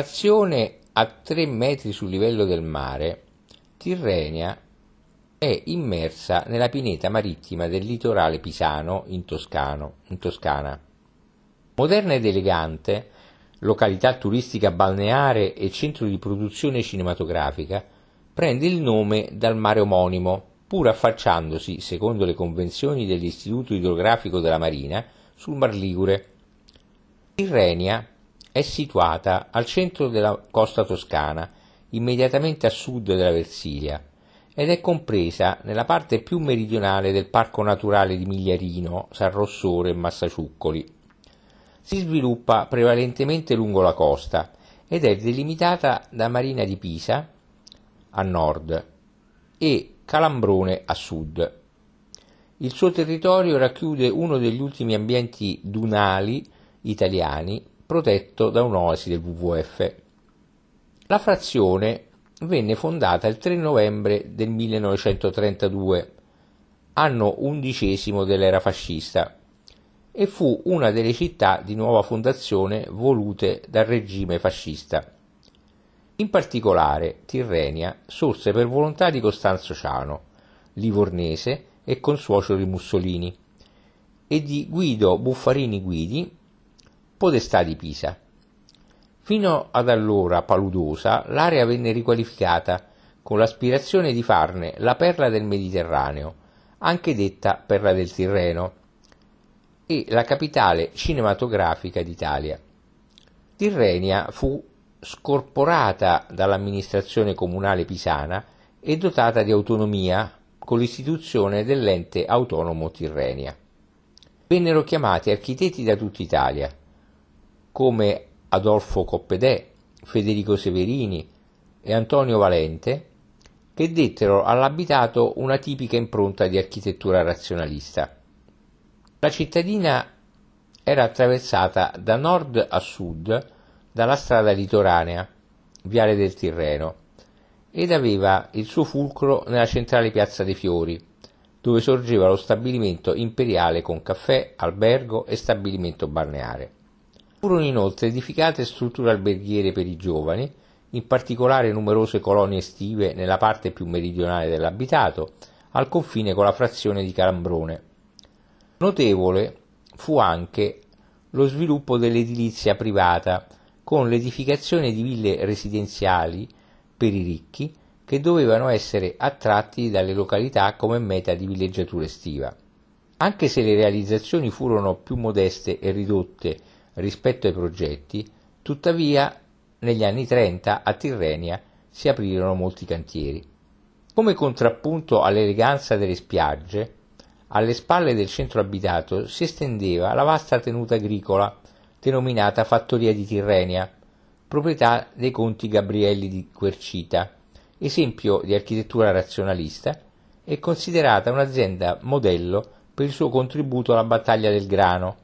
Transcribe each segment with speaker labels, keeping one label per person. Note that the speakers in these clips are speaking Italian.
Speaker 1: Stazione a 3 metri sul livello del mare, Tirrenia è immersa nella pineta marittima del litorale pisano in, Toscano, in Toscana. Moderna ed elegante, località turistica balneare e centro di produzione cinematografica, prende il nome dal mare omonimo, pur affacciandosi, secondo le convenzioni dell'Istituto idrografico della Marina, sul Mar Ligure. Tirrenia è situata al centro della costa toscana, immediatamente a sud della Versilia, ed è compresa nella parte più meridionale del Parco Naturale di Migliarino, San Rossore e Massaciuccoli. Si sviluppa prevalentemente lungo la costa ed è delimitata da Marina di Pisa a nord e Calambrone a sud. Il suo territorio racchiude uno degli ultimi ambienti dunali italiani protetto da un'oasi del WWF. La frazione venne fondata il 3 novembre del 1932, anno undicesimo dell'era fascista, e fu una delle città di nuova fondazione volute dal regime fascista. In particolare Tirrenia sorse per volontà di Costanzo Ciano, livornese e consuocio di Mussolini, e di Guido Buffarini Guidi, podestà di Pisa. Fino ad allora paludosa, l'area venne riqualificata con l'aspirazione di farne la perla del Mediterraneo, anche detta perla del Tirreno, e la capitale cinematografica d'Italia. Tirrenia fu scorporata dall'amministrazione comunale pisana e dotata di autonomia con l'istituzione dell'ente autonomo Tirrenia. Vennero chiamati architetti da tutta Italia, come Adolfo Coppedè, Federico Severini e Antonio Valente, che dettero all'abitato una tipica impronta di architettura razionalista. La cittadina era attraversata da nord a sud dalla strada litoranea, Viale del Tirreno, ed aveva il suo fulcro nella centrale Piazza dei Fiori, dove sorgeva lo stabilimento imperiale con caffè, albergo e stabilimento balneare. Furono inoltre edificate strutture alberghiere per i giovani, in particolare numerose colonie estive nella parte più meridionale dell'abitato, al confine con la frazione di Calambrone. Notevole fu anche lo sviluppo dell'edilizia privata, con l'edificazione di ville residenziali per i ricchi che dovevano essere attratti dalle località come meta di villeggiatura estiva. Anche se le realizzazioni furono più modeste e ridotte rispetto ai progetti, tuttavia negli anni 30 a Tirrenia si aprirono molti cantieri. Come contrappunto all'eleganza delle spiagge, alle spalle del centro abitato si estendeva la vasta tenuta agricola denominata Fattoria di Tirrenia, proprietà dei conti Gabrielli di Quercita, esempio di architettura razionalista e considerata un'azienda modello per il suo contributo alla battaglia del grano,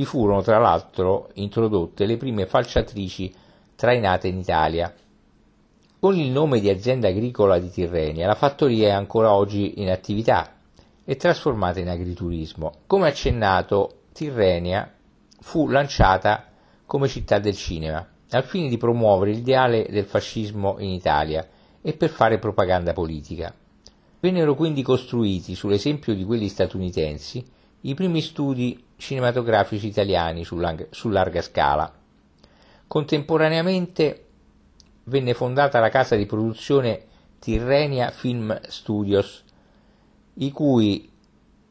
Speaker 1: vi furono tra l'altro introdotte le prime falciatrici trainate in Italia. Con il nome di azienda agricola di Tirrenia, la fattoria è ancora oggi in attività e trasformata in agriturismo. Come accennato, Tirrenia fu lanciata come città del cinema, al fine di promuovere l'ideale del fascismo in Italia e per fare propaganda politica. Vennero quindi costruiti, sull'esempio di quelli statunitensi, i primi studi cinematografici italiani su, larga, scala. Contemporaneamente venne fondata la casa di produzione Tirrenia Film Studios, i cui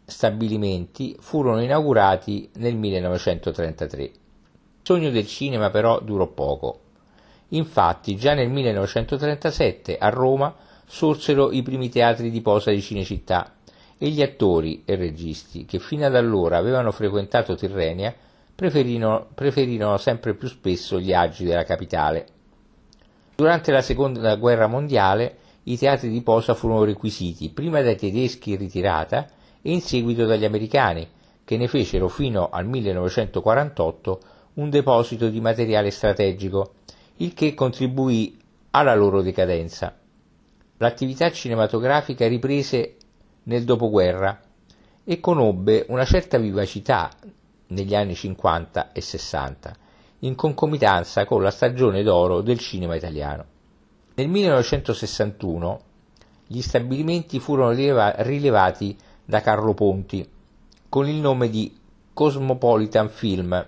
Speaker 1: stabilimenti furono inaugurati nel 1933. Il sogno del cinema però durò poco. Infatti già nel 1937 a Roma sorsero i primi teatri di posa di Cinecittà e gli attori e registi che fino ad allora avevano frequentato Tirrenia preferirono, sempre più spesso gli agi della capitale. Durante la seconda guerra mondiale i teatri di posa furono requisiti prima dai tedeschi in ritirata e in seguito dagli americani, che ne fecero fino al 1948 un deposito di materiale strategico, il che contribuì alla loro decadenza. L'attività cinematografica riprese nel dopoguerra e conobbe una certa vivacità negli anni 50 e 60, in concomitanza con la stagione d'oro del cinema italiano. Nel 1961 gli stabilimenti furono rilevati da Carlo Ponti con il nome di Cosmopolitan Film.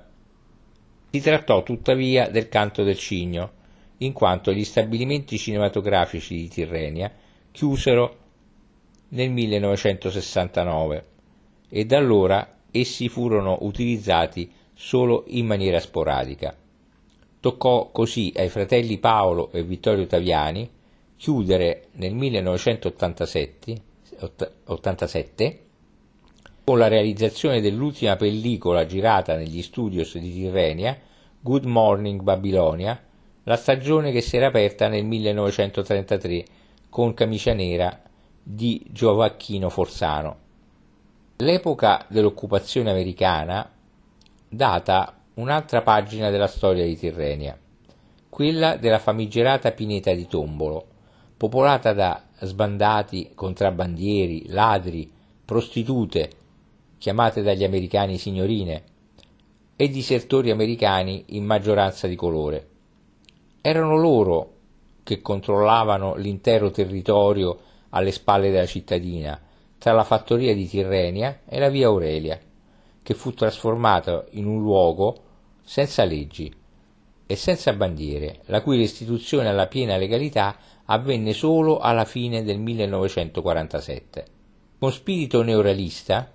Speaker 1: Si trattò tuttavia del canto del cigno, in quanto gli stabilimenti cinematografici di Tirrenia chiusero nel 1969 e da allora essi furono utilizzati solo in maniera sporadica. Toccò così ai fratelli Paolo e Vittorio Taviani chiudere nel 1987 87, con la realizzazione dell'ultima pellicola girata negli studios di Tirrenia, Good Morning Babilonia, la stagione che si era aperta nel 1933 con Camicia Nera di Giovacchino Forzano. L'epoca dell'occupazione americana data un'altra pagina della storia di Tirrenia, quella della famigerata pineta di Tombolo, popolata da sbandati, contrabbandieri, ladri, prostitute, chiamate dagli americani signorine, e disertori americani in maggioranza di colore. Erano loro che controllavano l'intero territorio alle spalle della cittadina, tra la fattoria di Tirrenia e la via Aurelia che fu trasformato in un luogo senza leggi e senza bandiere, la cui restituzione alla piena legalità avvenne solo alla fine del 1947. Con spirito neorealista,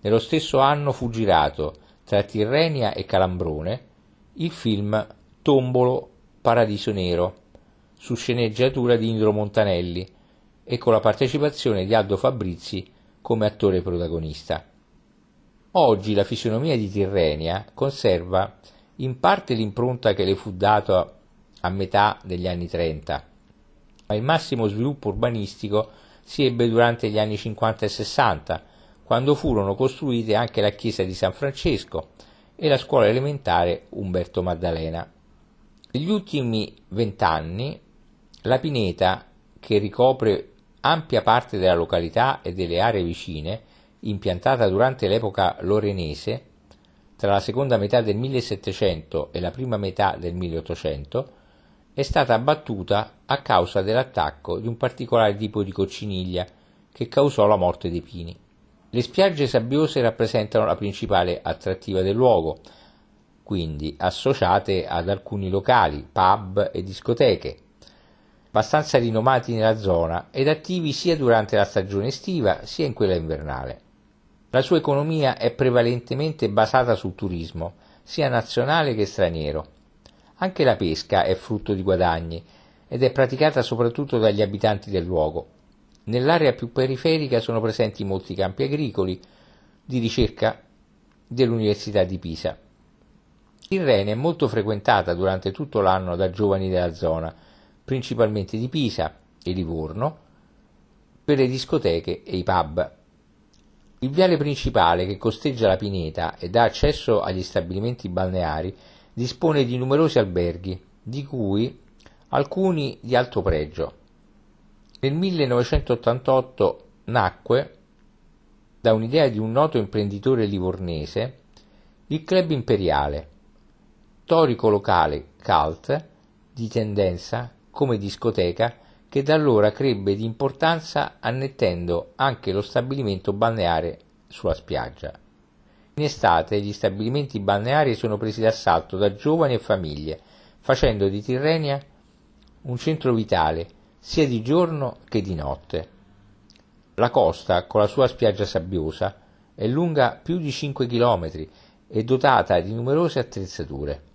Speaker 1: nello stesso anno fu girato tra Tirrenia e Calambrone il film Tombolo Paradiso Nero, su sceneggiatura di Indro Montanelli e con la partecipazione di Aldo Fabrizi come attore protagonista. Oggi la fisionomia di Tirrenia conserva in parte l'impronta che le fu data a metà degli anni 30, ma il massimo sviluppo urbanistico si ebbe durante gli anni 50 e 60, quando furono costruite anche la chiesa di San Francesco e la scuola elementare Umberto Maddalena. Negli ultimi vent'anni la pineta, che ricopre ampia parte della località e delle aree vicine, impiantata durante l'epoca lorenese, tra la seconda metà del 1700 e la prima metà del 1800, è stata abbattuta a causa dell'attacco di un particolare tipo di cocciniglia che causò la morte dei pini. Le spiagge sabbiose rappresentano la principale attrattiva del luogo, quindi associate ad alcuni locali, pub e discoteche, abbastanza rinomati nella zona ed attivi sia durante la stagione estiva sia in quella invernale. La sua economia è prevalentemente basata sul turismo, sia nazionale che straniero. Anche la pesca è frutto di guadagni ed è praticata soprattutto dagli abitanti del luogo. Nell'area più periferica sono presenti molti campi agricoli di ricerca dell'Università di Pisa. Il Rene è molto frequentata durante tutto l'anno da giovani della zona, principalmente di Pisa e Livorno, per le discoteche e i pub. Il viale principale che costeggia la pineta e dà accesso agli stabilimenti balneari dispone di numerosi alberghi, di cui alcuni di alto pregio. Nel 1988 nacque, da un'idea di un noto imprenditore livornese, il Club Imperiale, storico locale cult di tendenza come discoteca che da allora crebbe di importanza annettendo anche lo stabilimento balneare sulla spiaggia. In estate gli stabilimenti balneari sono presi d'assalto da giovani e famiglie, facendo di Tirrenia un centro vitale sia di giorno che di notte. La costa, con la sua spiaggia sabbiosa, è lunga più di 5 km e dotata di numerose attrezzature.